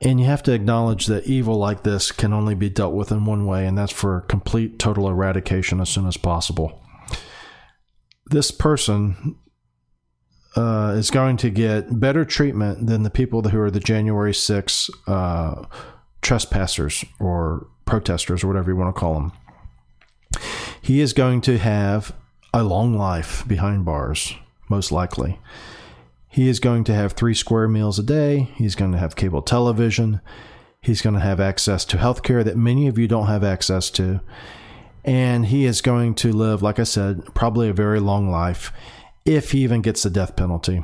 And you have to acknowledge that evil like this can only be dealt with in one way, and that's for complete, total eradication as soon as possible. This person uh, is going to get better treatment than the people who are the January 6 uh, trespassers or protesters or whatever you want to call them. He is going to have a long life behind bars, most likely. He is going to have three square meals a day. He's going to have cable television. He's going to have access to health care that many of you don't have access to. And he is going to live, like I said, probably a very long life if he even gets the death penalty.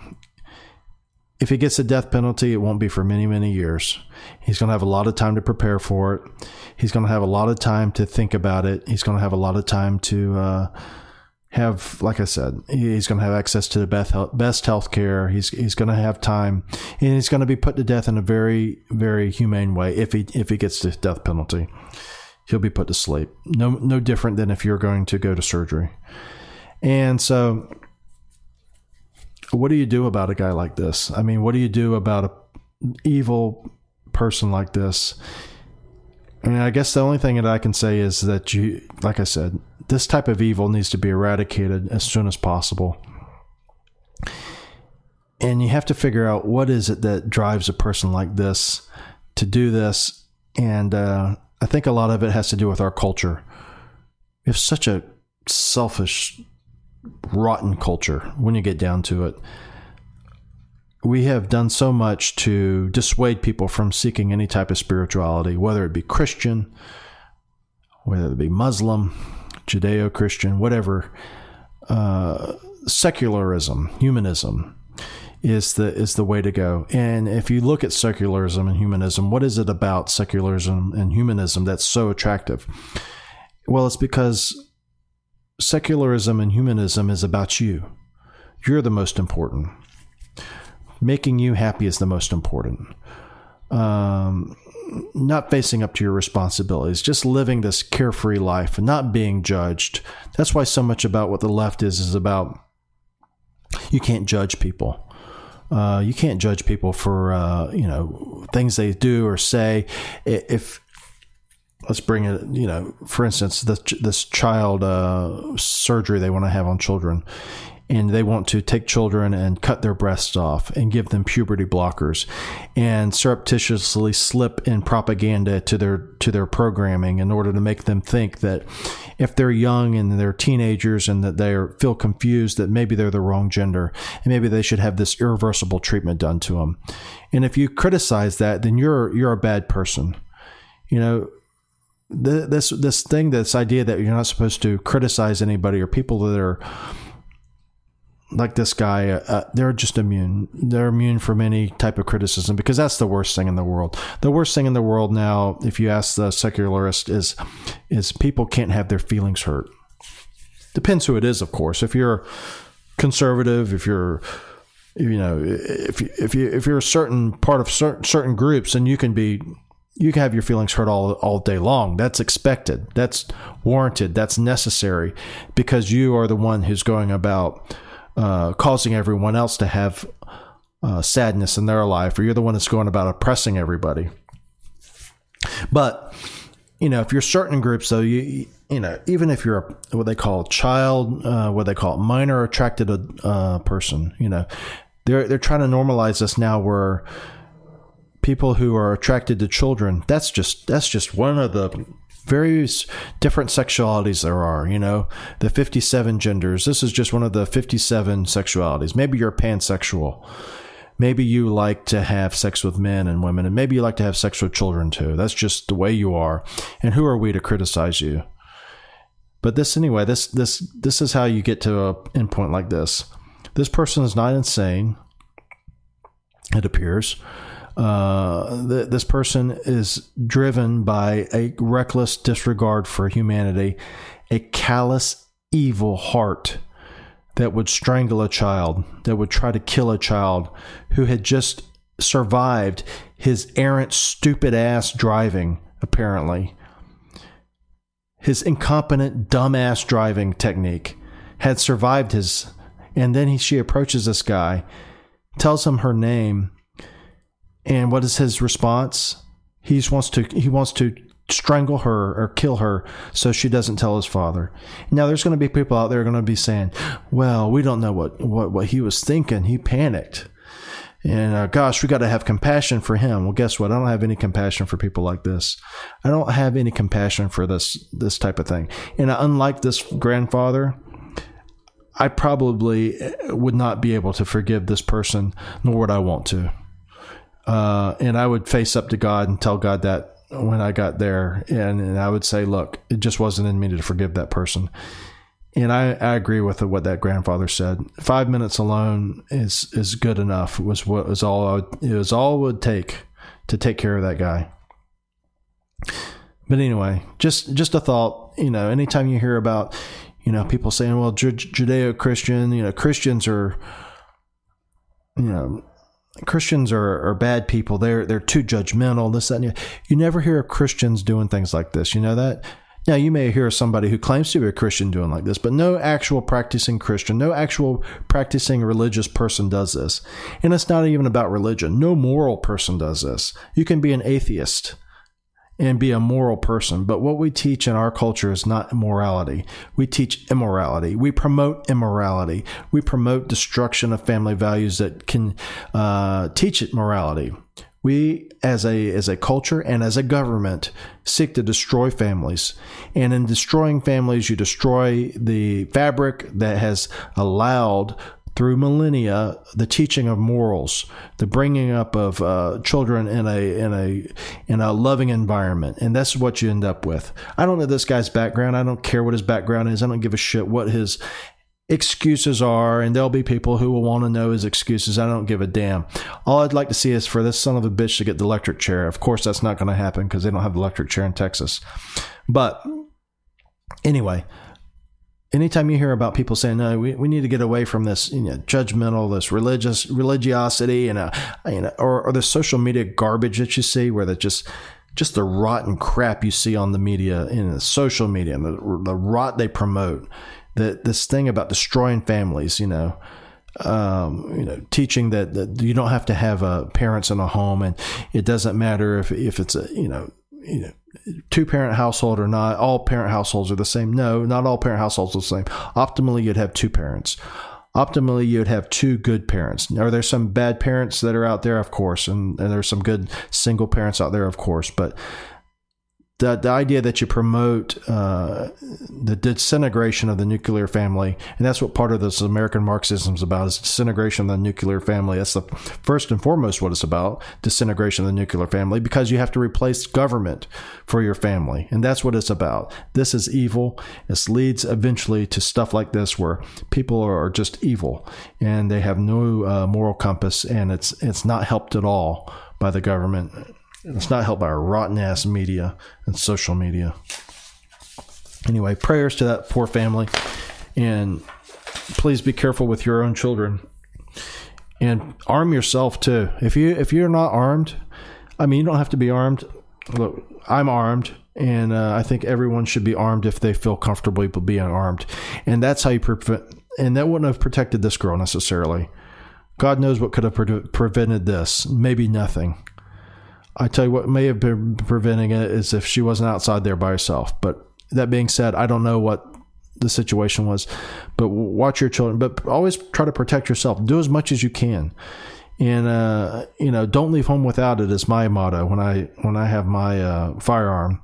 If he gets the death penalty, it won't be for many, many years. He's going to have a lot of time to prepare for it. He's going to have a lot of time to think about it. He's going to have a lot of time to uh, have, like I said, he's going to have access to the best best health care. He's he's going to have time, and he's going to be put to death in a very, very humane way. If he if he gets the death penalty, he'll be put to sleep. No no different than if you're going to go to surgery. And so what do you do about a guy like this? I mean, what do you do about an evil person like this? I mean, I guess the only thing that I can say is that you, like I said, this type of evil needs to be eradicated as soon as possible. And you have to figure out what is it that drives a person like this to do this. And uh, I think a lot of it has to do with our culture. We have such a selfish, rotten culture when you get down to it. We have done so much to dissuade people from seeking any type of spirituality, whether it be Christian, whether it be Muslim, Judeo Christian, whatever. Uh, secularism, humanism is the is the way to go. And if you look at secularism and humanism, what is it about secularism and humanism that's so attractive? Well, it's because secularism and humanism is about you. You're the most important. Making you happy is the most important. Um, not facing up to your responsibilities, just living this carefree life and not being judged. That's why so much about what the left is is about you can't judge people. Uh, you can't judge people for uh, you know things they do or say. If let's bring it you know for instance this, this child uh, surgery they want to have on children and they want to take children and cut their breasts off and give them puberty blockers and surreptitiously slip in propaganda to their to their programming in order to make them think that if they're young and they're teenagers and that they feel confused that maybe they're the wrong gender and maybe they should have this irreversible treatment done to them and if you criticize that then you're you're a bad person. You know this this thing, this idea that you're not supposed to criticize anybody or people that are like this guy, uh, they're just immune. They're immune from any type of criticism because that's the worst thing in the world. The worst thing in the world now, if you ask the secularist, is is people can't have their feelings hurt. Depends who it is, of course. If you're conservative, if you're you know, if you, if you if you're a certain part of certain certain groups, then you can be you can have your feelings hurt all all day long. That's expected. That's warranted. That's necessary because you are the one who's going about uh, causing everyone else to have uh, sadness in their life, or you're the one that's going about oppressing everybody. But you know, if you're certain groups, though, you you know, even if you're a, what they call child, uh, what they call minor attracted uh, person, you know, they're they're trying to normalize this now where people who are attracted to children that's just that's just one of the various different sexualities there are you know the 57 genders this is just one of the 57 sexualities maybe you're pansexual maybe you like to have sex with men and women and maybe you like to have sex with children too that's just the way you are and who are we to criticize you But this anyway, this this this is how you get to a endpoint like this. This person is not insane. It appears. Uh, th- this person is driven by a reckless disregard for humanity, a callous, evil heart that would strangle a child, that would try to kill a child who had just survived his errant, stupid ass driving, apparently. His incompetent, dumbass driving technique had survived his. And then he, she approaches this guy, tells him her name, and what is his response? He wants to he wants to strangle her or kill her so she doesn't tell his father. Now there's going to be people out there going to be saying, "Well, we don't know what what what he was thinking. He panicked." And uh, gosh, we got to have compassion for him. Well, guess what? I don't have any compassion for people like this. I don't have any compassion for this this type of thing. And unlike this grandfather, I probably would not be able to forgive this person, nor would I want to. Uh, and I would face up to God and tell God that when I got there, and, and I would say, "Look, it just wasn't in me to forgive that person." And I, I agree with what that grandfather said. Five minutes alone is is good enough. Was what was all I would, it was all it would take to take care of that guy. But anyway, just just a thought. You know, anytime you hear about you know people saying, "Well, Judeo Christian," you know, Christians are you know Christians are, are bad people. They're they're too judgmental. This that and you never hear of Christians doing things like this. You know that. Now you may hear somebody who claims to be a Christian doing like this, but no actual practicing Christian, no actual practicing religious person does this. And it's not even about religion. No moral person does this. You can be an atheist and be a moral person. But what we teach in our culture is not morality. We teach immorality. We promote immorality. We promote destruction of family values that can uh, teach it morality. We, as a as a culture and as a government, seek to destroy families, and in destroying families, you destroy the fabric that has allowed through millennia the teaching of morals, the bringing up of uh, children in a in a in a loving environment, and that's what you end up with. I don't know this guy's background. I don't care what his background is. I don't give a shit what his excuses are, and there'll be people who will want to know his excuses. I don't give a damn. All I'd like to see is for this son of a bitch to get the electric chair. Of course, that's not going to happen because they don't have the electric chair in Texas. But anyway, anytime you hear about people saying, no, we, we need to get away from this, you know, judgmental, this religious religiosity and, uh, you know, or, or the social media garbage that you see where that just, just the rotten crap you see on the media in the social media and the, the rot they promote. That this thing about destroying families, you know, um, you know, teaching that, that you don't have to have uh, parents in a home, and it doesn't matter if if it's a you know you know two parent household or not, all parent households are the same. No, not all parent households are the same. Optimally, you'd have two parents. Optimally, you'd have two good parents. Are there some bad parents that are out there? Of course. And, and there's some good single parents out there, of course. But the, the idea that you promote uh, the disintegration of the nuclear family, and that's what part of this American Marxism is about, is disintegration of the nuclear family. That's the first and foremost what it's about, disintegration of the nuclear family, because you have to replace government for your family, and that's what it's about. This is evil. This leads eventually to stuff like this, where people are just evil and they have no uh, moral compass, and it's it's not helped at all by the government it's not helped by our rotten ass media and social media. Anyway, prayers to that poor family. And please be careful with your own children. And arm yourself too. If you if you're not armed, I mean you don't have to be armed. Look, I'm armed and uh, I think everyone should be armed if they feel comfortable being armed. And that's how you prevent and that wouldn't have protected this girl necessarily. God knows what could have pre- prevented this. Maybe nothing. I tell you what may have been preventing it is if she wasn't outside there by herself. But that being said, I don't know what the situation was. But watch your children. But always try to protect yourself. Do as much as you can, and uh, you know, don't leave home without it. Is my motto when I when I have my uh, firearm.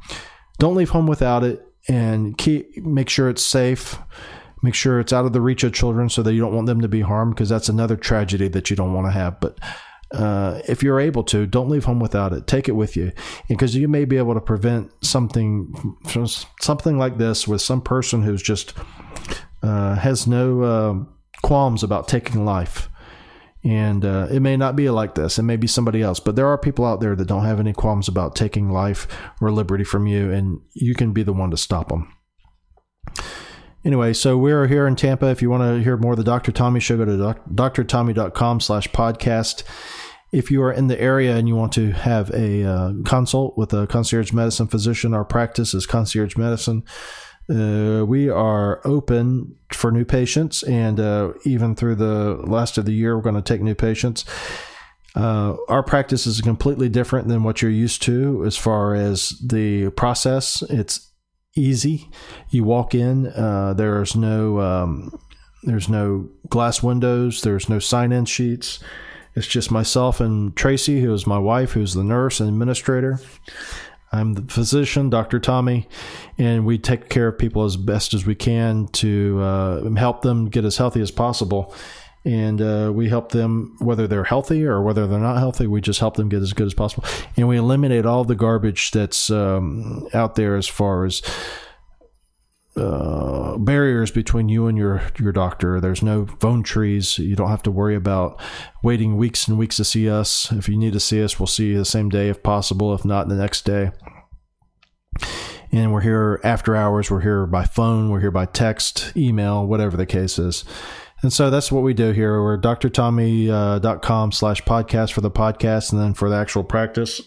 Don't leave home without it, and keep make sure it's safe. Make sure it's out of the reach of children so that you don't want them to be harmed because that's another tragedy that you don't want to have. But uh, if you're able to, don't leave home without it. Take it with you, because you may be able to prevent something something like this with some person who's just uh, has no uh, qualms about taking life. And uh, it may not be like this. It may be somebody else. But there are people out there that don't have any qualms about taking life or liberty from you, and you can be the one to stop them. Anyway, so we're here in Tampa. If you want to hear more of the Dr. Tommy Show, go to drtommy.com slash podcast. If you are in the area and you want to have a uh, consult with a concierge medicine physician, our practice is concierge medicine. Uh, we are open for new patients, and uh, even through the last of the year, we're going to take new patients. Uh, our practice is completely different than what you're used to as far as the process. It's easy. You walk in. Uh, there's no um, there's no glass windows. There's no sign in sheets. It's just myself and Tracy, who is my wife, who's the nurse and administrator. I'm the physician, Dr. Tommy, and we take care of people as best as we can to uh, help them get as healthy as possible. And uh, we help them whether they're healthy or whether they're not healthy. We just help them get as good as possible, and we eliminate all the garbage that's um, out there as far as uh, barriers between you and your your doctor. There's no phone trees. You don't have to worry about waiting weeks and weeks to see us. If you need to see us, we'll see you the same day if possible. If not, the next day. And we're here after hours. We're here by phone. We're here by text, email, whatever the case is. And so that's what we do here. We're drtommy.com uh, slash podcast for the podcast. And then for the actual practice,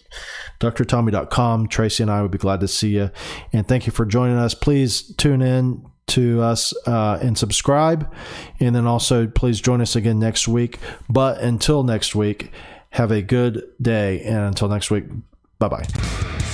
drtommy.com. Tracy and I would be glad to see you. And thank you for joining us. Please tune in to us uh, and subscribe. And then also, please join us again next week. But until next week, have a good day. And until next week, bye bye.